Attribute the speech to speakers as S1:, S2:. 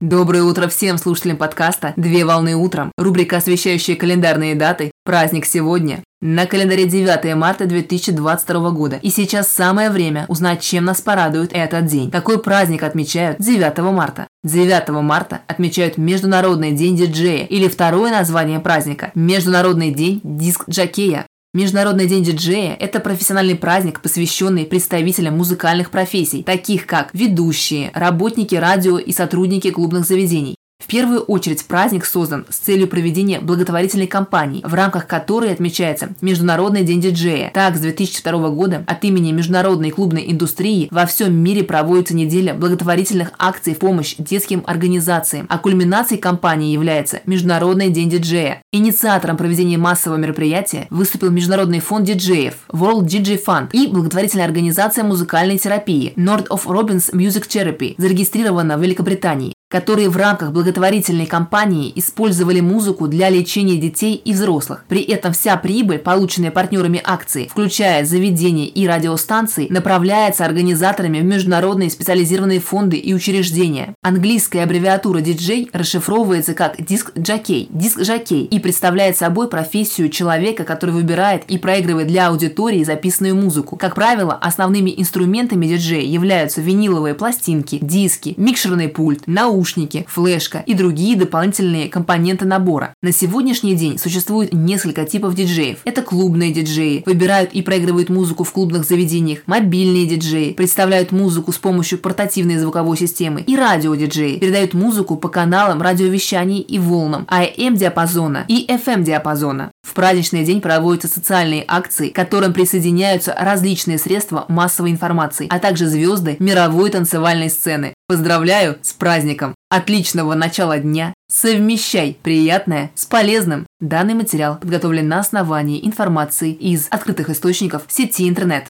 S1: Доброе утро всем слушателям подкаста «Две волны утром». Рубрика, освещающая календарные даты. Праздник сегодня. На календаре 9 марта 2022 года. И сейчас самое время узнать, чем нас порадует этот день. Какой праздник отмечают 9 марта? 9 марта отмечают Международный день диджея или второе название праздника – Международный день диск-джокея. Международный день диджея – это профессиональный праздник, посвященный представителям музыкальных профессий, таких как ведущие, работники радио и сотрудники клубных заведений. В первую очередь праздник создан с целью проведения благотворительной кампании, в рамках которой отмечается Международный день диджея. Так, с 2002 года от имени международной клубной индустрии во всем мире проводится неделя благотворительных акций в помощь детским организациям, а кульминацией кампании является Международный день диджея. Инициатором проведения массового мероприятия выступил Международный фонд диджеев World DJ Fund и благотворительная организация музыкальной терапии Nord of Robbins Music Therapy, зарегистрирована в Великобритании которые в рамках благотворительной кампании использовали музыку для лечения детей и взрослых. При этом вся прибыль, полученная партнерами акции, включая заведения и радиостанции, направляется организаторами в международные специализированные фонды и учреждения. Английская аббревиатура диджей расшифровывается как диск-джокей, диск-жокей и представляет собой профессию человека, который выбирает и проигрывает для аудитории записанную музыку. Как правило, основными инструментами диджея являются виниловые пластинки, диски, микшерный пульт, наушники, наушники, флешка и другие дополнительные компоненты набора. На сегодняшний день существует несколько типов диджеев. Это клубные диджеи, выбирают и проигрывают музыку в клубных заведениях, мобильные диджеи, представляют музыку с помощью портативной звуковой системы и радиодиджеи, передают музыку по каналам радиовещаний и волнам AM-диапазона и FM-диапазона. Праздничный день проводятся социальные акции, к которым присоединяются различные средства массовой информации, а также звезды мировой танцевальной сцены. Поздравляю с праздником! Отличного начала дня! Совмещай приятное с полезным! Данный материал подготовлен на основании информации из открытых источников сети интернет.